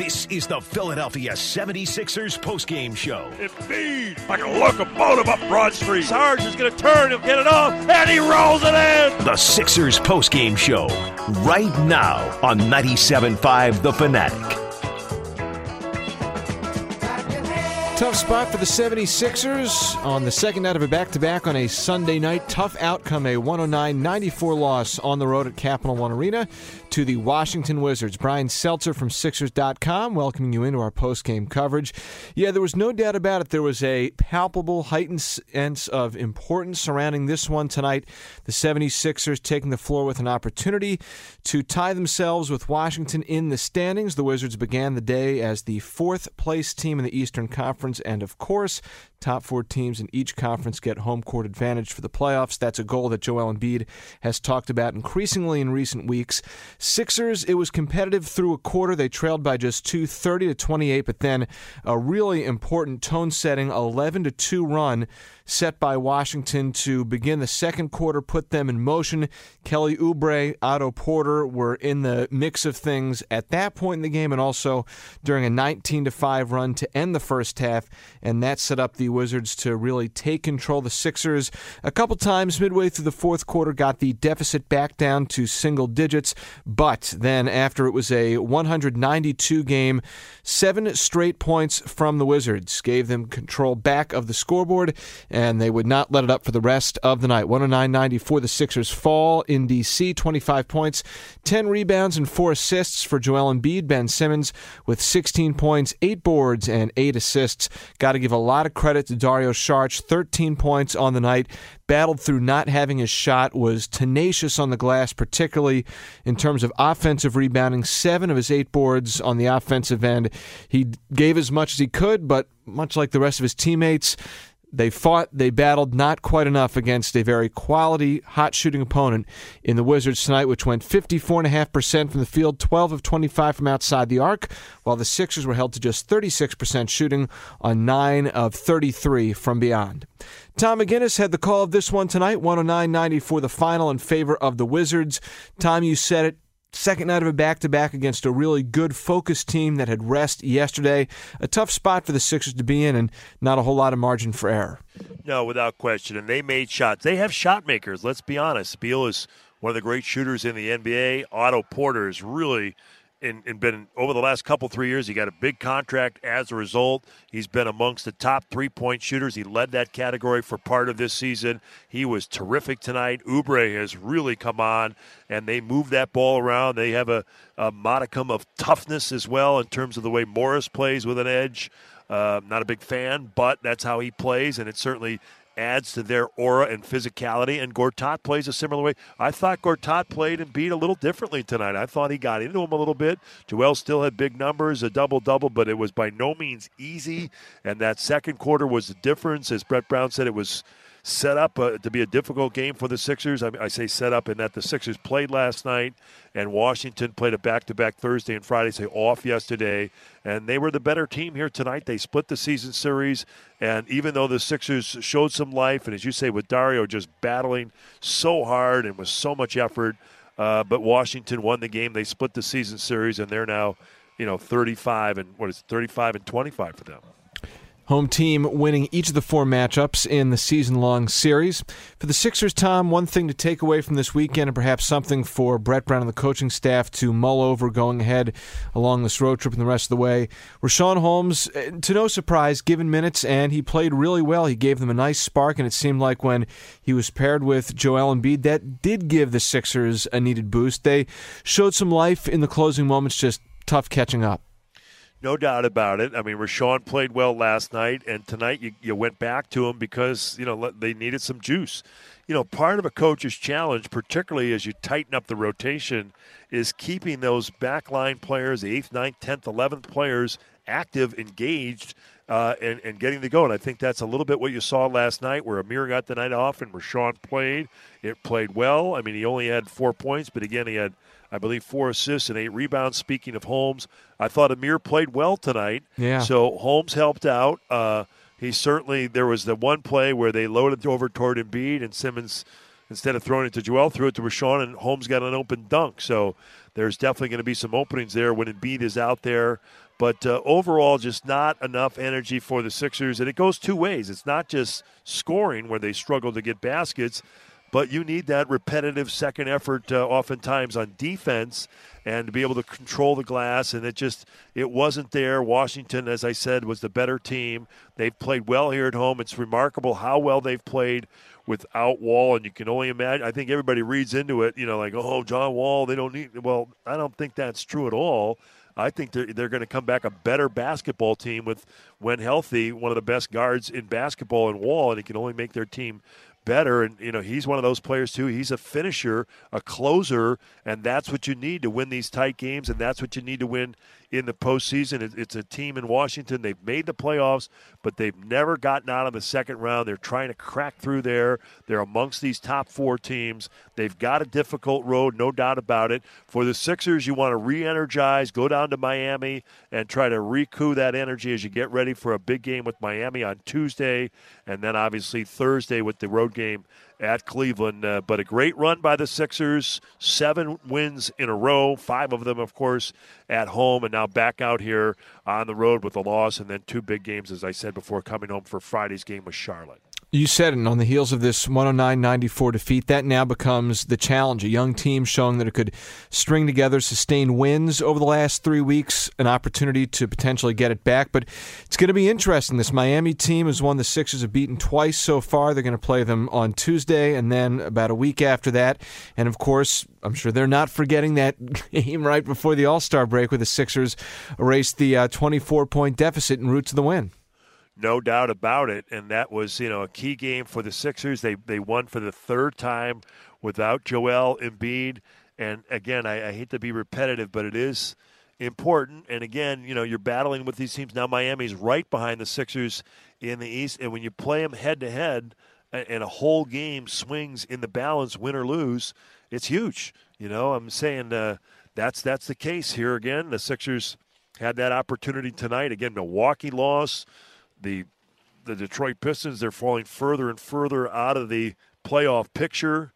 This is the Philadelphia 76ers postgame show. Embiid, like a locomotive up Broad Street. Sarge is going to turn, he'll get it off, and he rolls it in. The Sixers postgame show, right now on 97.5 The Fanatic. Tough spot for the 76ers on the second night of a back to back on a Sunday night. Tough outcome, a 109 94 loss on the road at Capital One Arena to the Washington Wizards. Brian Seltzer from Sixers.com welcoming you into our post game coverage. Yeah, there was no doubt about it. There was a palpable, heightened sense of importance surrounding this one tonight. The 76ers taking the floor with an opportunity to tie themselves with Washington in the standings. The Wizards began the day as the fourth place team in the Eastern Conference conference. And of course, top four teams in each conference get home court advantage for the playoffs. That's a goal that Joel Embiid has talked about increasingly in recent weeks. Sixers, it was competitive through a quarter. They trailed by just two, 30 to 28, but then a really important tone setting 11 to 2 run set by Washington to begin the second quarter, put them in motion. Kelly Oubre, Otto Porter were in the mix of things at that point in the game and also during a 19 to 5 run to end the first half, and that set up the Wizards to really take control. The Sixers, a couple times midway through the fourth quarter, got the deficit back down to single digits, but then after it was a 192 game, seven straight points from the Wizards gave them control back of the scoreboard and they would not let it up for the rest of the night. 109.94, the Sixers fall in D.C., 25 points, 10 rebounds, and 4 assists for Joel Embiid. Ben Simmons with 16 points, 8 boards, and 8 assists. Got to give a lot of credit to Dario Saric, 13 points on the night battled through not having his shot, was tenacious on the glass, particularly in terms of offensive rebounding. Seven of his eight boards on the offensive end. He gave as much as he could, but much like the rest of his teammates, they fought, they battled not quite enough against a very quality, hot shooting opponent in the Wizards tonight, which went 54.5% from the field, 12 of 25 from outside the arc, while the Sixers were held to just 36% shooting on 9 of 33 from beyond. Tom McGinnis had the call of this one tonight, 109 90 for the final in favor of the Wizards. Tom, you said it second night of a back to back against a really good focused team that had rest yesterday. A tough spot for the Sixers to be in and not a whole lot of margin for error. No, without question. And they made shots. They have shot makers, let's be honest. Beal is one of the great shooters in the NBA. Otto Porter is really and, and been over the last couple three years. He got a big contract as a result. He's been amongst the top three point shooters. He led that category for part of this season. He was terrific tonight. Oubre has really come on, and they move that ball around. They have a, a modicum of toughness as well in terms of the way Morris plays with an edge. Uh, not a big fan, but that's how he plays, and it certainly adds to their aura and physicality. And Gortat plays a similar way. I thought Gortat played Embiid a little differently tonight. I thought he got into him a little bit. Joel still had big numbers, a double double, but it was by no means easy. And that second quarter was the difference. As Brett Brown said, it was set up uh, to be a difficult game for the Sixers. I, I, say set up in that the Sixers played last night, and Washington played a back-to-back Thursday and Friday, say off yesterday, and they were the better team here tonight. They split the season series, and even though the Sixers showed some life, and as you say, with Dario just battling so hard and with so much effort, uh, but Washington won the game. They split the season series, and they're now, you know, 35 and what is it, 35 and 25 for them. Home team winning each of the four matchups in the season long series. For the Sixers, Tom, one thing to take away from this weekend, and perhaps something for Brett Brown and the coaching staff to mull over going ahead along this road trip and the rest of the way. Richaun Holmes, eh, to no surprise, given minutes, and he played really well. He gave them a nice spark, and it seemed like when he was paired with Joel Embiid, that did give the Sixers a needed boost. They showed some life in the closing moments, just tough catching up. No doubt about it. I mean, Richaun played well last night, and tonight you, you went back to him because, you know, they needed some juice. You know, part of a coach's challenge, particularly as you tighten up the rotation, is keeping those backline players, the 8th, 9th, 10th, 11th players, active, engaged, uh, and, and getting the go. And I think that's a little bit what you saw last night, where Amir got the night off and Richaun played. It played well. I mean, he only had four points, but again, he had – I believe four assists and eight rebounds. Speaking of Holmes, I thought Amir played well tonight. Yeah. So Holmes helped out. Uh, he certainly there was the one play where they loaded over toward Embiid and Simmons instead of throwing it to Joel threw it to Richaun and Holmes got an open dunk. So there's definitely going to be some openings there when Embiid is out there. But uh, overall, just not enough energy for the Sixers. And it goes two ways. It's not just scoring where they struggle to get baskets, but you need that repetitive second effort uh, oftentimes on defense and to be able to control the glass. And it just it wasn't there. Washington as i said was the better team. They've played well here at home. It's remarkable how well they've played without wall. And you can only imagine i think everybody reads into it you know like oh john wall they don't need well i don't think that's true at all I think they're, they're going to come back a better basketball team with, when healthy, one of the best guards in basketball and Wall, and he can only make their team better. And, you know, he's one of those players, too. He's a finisher, a closer, and that's what you need to win these tight games, and that's what you need to win in the postseason. It's a team in Washington. They've made the playoffs, but they've never gotten out of the second round. They're trying to crack through there. They're amongst these top four teams. They've got a difficult road, no doubt about it. For the Sixers, you want to re energize, go down to Miami, and try to recoup that energy as you get ready for a big game with Miami on Tuesday, and then obviously Thursday with the road game at Cleveland. Uh, but a great run by the Sixers. Seven wins in a row, five of them, of course, at home, and now back out here on the road with a loss, and then two big games, as I said before, coming home for Friday's game with Charlotte. You said it on the heels of this 109 94 defeat. That now becomes the challenge. A young team showing that it could string together sustained wins over the last three weeks, an opportunity to potentially get it back. But it's going to be interesting. This Miami team is one the Sixers have beaten twice so far. They're going to play them on Tuesday and then about a week after that. And of course, I'm sure they're not forgetting that game right before the All Star break where the Sixers erased the 24 uh, point deficit en route to the win no doubt about it. And that was, you know, a key game for the Sixers. They they won for the third time without Joel Embiid. And again, I, I hate to be repetitive, but it is important. And again, you know, you're battling with these teams now. Miami's right behind the Sixers in the East, and when you play them head to head, and a whole game swings in the balance, win or lose, it's huge. You know, I'm saying uh, that's that's the case here again. The Sixers had that opportunity tonight. Again, Milwaukee loss the the Detroit Pistons they're falling further and further out of the playoff picture,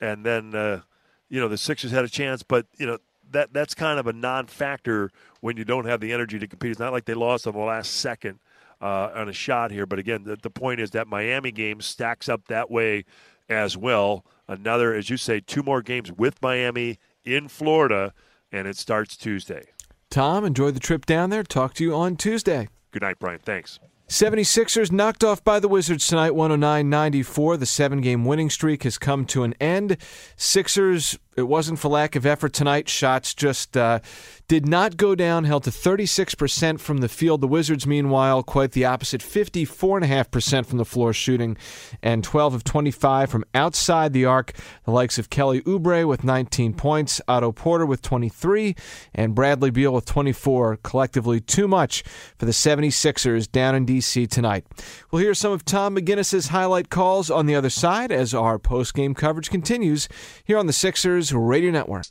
and then uh, you know the Sixers had a chance, but you know that that's kind of a non-factor when you don't have the energy to compete. It's not like they lost on the last second uh, on a shot here, but again, the, the point is that Miami game stacks up that way as well. Another, as you say, two more games with Miami in Florida, and it starts Tuesday. Tom, enjoy the trip down there. Talk to you on Tuesday. Good night, Brian. Thanks. 76ers knocked off by the Wizards tonight, 109 94. The seven game winning streak has come to an end. Sixers it wasn't for lack of effort tonight. Shots just uh, did not go down, held to 36% from the field. The Wizards, meanwhile, quite the opposite 54.5% from the floor shooting and 12 of 25 from outside the arc. The likes of Kelly Oubre with 19 points, Otto Porter with 23, and Bradley Beal with 24. Collectively, too much for the 76ers down in D.C. tonight. We'll hear some of Tom McGinnis's highlight calls on the other side as our post game coverage continues here on the Sixers Radio Network.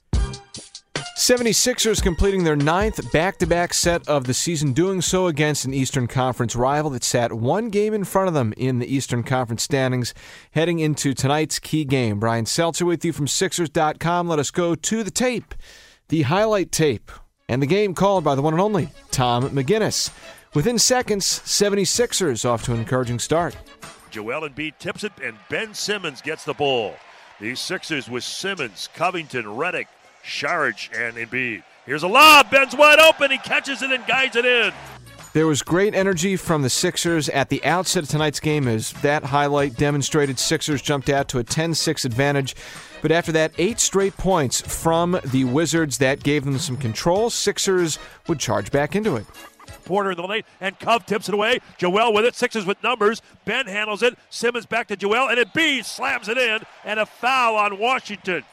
76ers completing their ninth back to back set of the season, doing so against an Eastern Conference rival that sat one game in front of them in the Eastern Conference standings, heading into tonight's key game. Brian Seltzer with you from Sixers.com. Let us go to the tape, the highlight tape, and the game called by the one and only Tom McGinnis. Within seconds, 76ers off to an encouraging start. Joel Embiid tips it, and Ben Simmons gets the ball. These Sixers with Simmons, Covington, Redick, Saric, and Embiid. Here's a lob. Ben's wide open. He catches it and guides it in. There was great energy from the Sixers at the outset of tonight's game as that highlight demonstrated Sixers jumped out to a 10-6 advantage. But after that, eight straight points from the Wizards that gave them some control. Sixers would charge back into it. Porter in the lane, and Cove tips it away. Joel with it. sixes with numbers. Ben handles it. Simmons back to Joel, and Embiid slams it in, and a foul on Washington.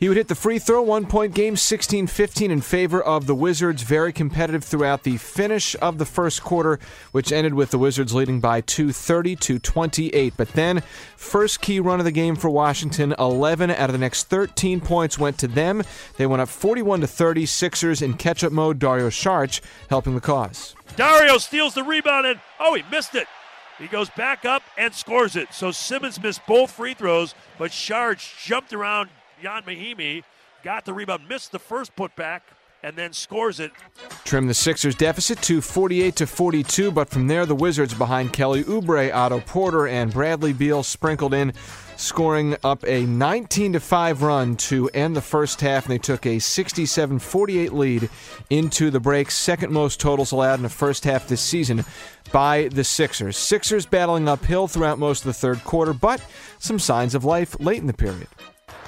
He would hit the free throw, one point game, 16 15 in favor of the Wizards. Very competitive throughout the finish of the first quarter, which ended with the Wizards leading by 230 to 28. But then, first key run of the game for Washington, 11 out of the next 13 points went to them. They went up 41 to 30. Sixers in catch up mode, Dario Saric helping the cause. Dario steals the rebound, and oh, he missed it. He goes back up and scores it. So Simmons missed both free throws, but Saric jumped around Ian Mahinmi got the rebound, missed the first putback, and then scores it. Trim the Sixers deficit to 48 to 42, but from there the Wizards behind Kelly Oubre, Otto Porter, and Bradley Beal sprinkled in scoring up a 19 to 5 run to end the first half, and they took a 67 48 lead into the break, second most totals allowed in the first half this season by the Sixers. Sixers battling uphill throughout most of the third quarter, but some signs of life late in the period.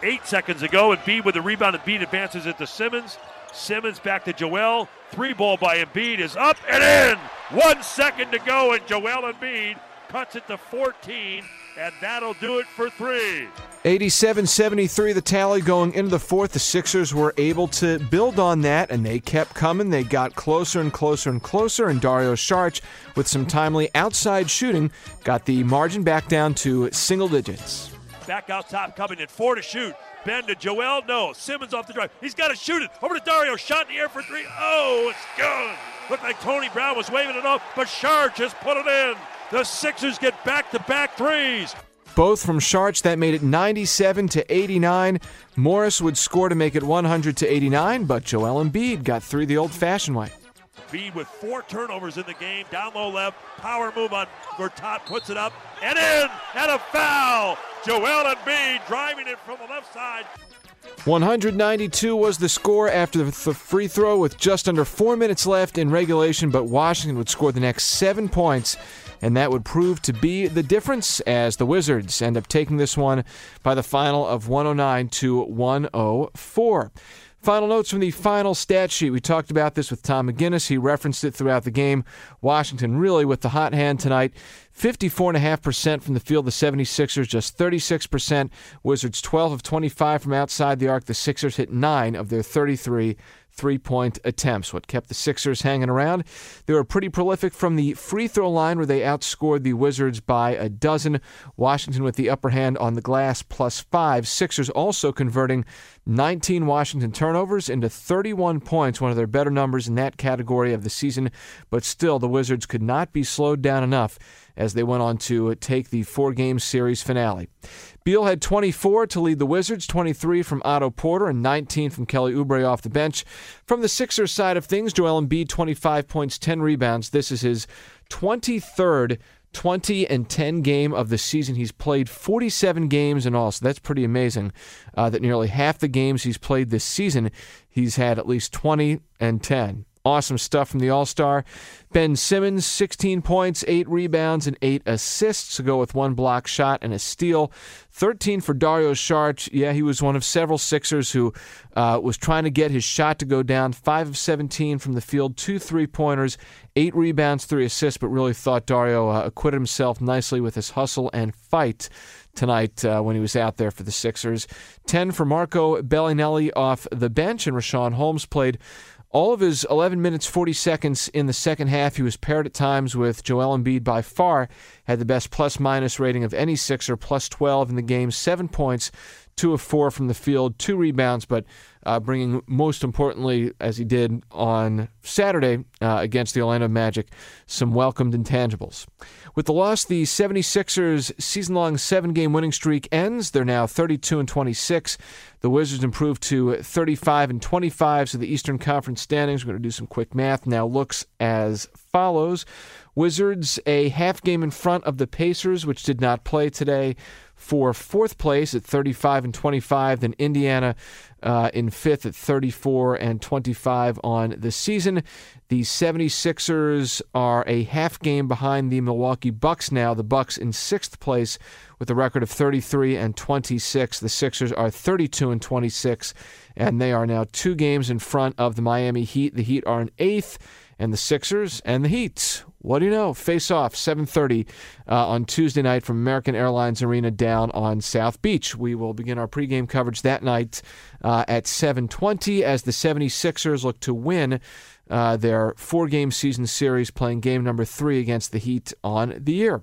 Eight seconds ago, Embiid with the rebound. Embiid advances it to Simmons. Simmons back to Joel. Three ball by Embiid is up and in. One second to go, and Joel Embiid cuts it to 14 and that'll do it for three. 87 73, the tally going into the fourth. The Sixers were able to build on that, and they kept coming. They got closer and closer and closer, and Dario Saric, with some timely outside shooting, got the margin back down to single digits. Back out top, coming in four to shoot. Ben to Joel. No. Simmons off the drive. He's got to shoot it. Over to Dario. Shot in the air for three. Oh, it's good. Looked like Tony Brown was waving it off, but Saric just put it in. The Sixers get back to back threes. Both from Saric, that made it 97 to 89. Morris would score to make it 100 to 89, but Joel Embiid got through the old-fashioned way. Embiid with four turnovers in the game, down low left, power move on Gortat, puts it up and in, and a foul. Joel Embiid driving it from the left side. 192 was the score after the free throw with just under four minutes left in regulation, but Washington would score the next seven points and that would prove to be the difference as the Wizards end up taking this one by the final of 109 to 104. Final notes from the final stat sheet. We talked about this with Tom McGinnis. He referenced it throughout the game. Washington really with the hot hand tonight. 54.5% from the field, the 76ers just 36%. Wizards 12 of 25 from outside the arc. The Sixers hit 9 of their 33 three point attempts. What kept the Sixers hanging around? They were pretty prolific from the free throw line, where they outscored the Wizards by a dozen. Washington with the upper hand on the glass, plus five. Sixers also converting 19 Washington turnovers into 31 points, one of their better numbers in that category of the season. But still, the Wizards could not be slowed down enough as they went on to take the four game series finale. Beal had 24 to lead the Wizards, 23 from Otto Porter, and 19 from Kelly Oubre off the bench. From the Sixers side of things, Joel Embiid, 25 points, 10 rebounds. This is his 23rd 20 and 10 game of the season. He's played 47 games in all, so that's pretty amazing uh, that nearly half the games he's played this season, he's had at least 20 and 10. Awesome stuff from the All Star. Ben Simmons, 16 points, 8 rebounds, and 8 assists to go with one block shot and a steal. 13 for Dario Saric. Yeah, he was one of several Sixers who uh, was trying to get his shot to go down. 5 of 17 from the field, two three pointers, 8 rebounds, 3 assists, but really thought Dario uh, acquitted himself nicely with his hustle and fight tonight uh, when he was out there for the Sixers. 10 for Marco Belinelli off the bench, and Richaun Holmes played all of his 11 minutes 40 seconds in the second half, he was paired at times with Joel Embiid. By far, had the best plus minus rating of any Sixer, plus 12 in the game, seven points, two of four from the field, two rebounds, but uh, bringing most importantly, as he did on Saturday uh, against the Orlando Magic, some welcomed intangibles. With the loss, the 76ers' season long seven game winning streak ends. They're now 32 and 26. The Wizards improved to 35 and 25. So the Eastern Conference standings, we're going to do some quick math now, looks as follows Wizards a half game in front of the Pacers, which did not play today for fourth place at 35 and 25. Then Indiana uh, in fifth at 34 and 25 on the season. The 76ers are a half game behind the Milwaukee Bucks now. The Bucks in sixth place with a record of 33 and 26. The Sixers are 32 and 26, and they are now two games in front of the Miami Heat. The Heat are in eighth, and the Sixers and the Heat what do you know? Face off 7:30 uh, on Tuesday night from American Airlines Arena down on South Beach. We will begin our pregame coverage that night uh, at 7:20 as the 76ers look to win uh, their four-game season series, playing game number three against the Heat on the year.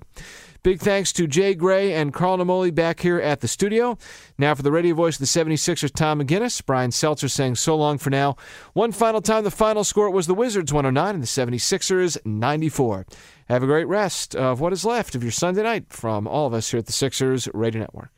Big thanks to Jay Gray and Carl Namoli back here at the studio. Now for the radio voice of the 76ers, Tom McGinnis. Brian Seltzer saying so long for now. One final time, the final score was the Wizards 109 and the 76ers 94. Have a great rest of what is left of your Sunday night from all of us here at the Sixers Radio Network.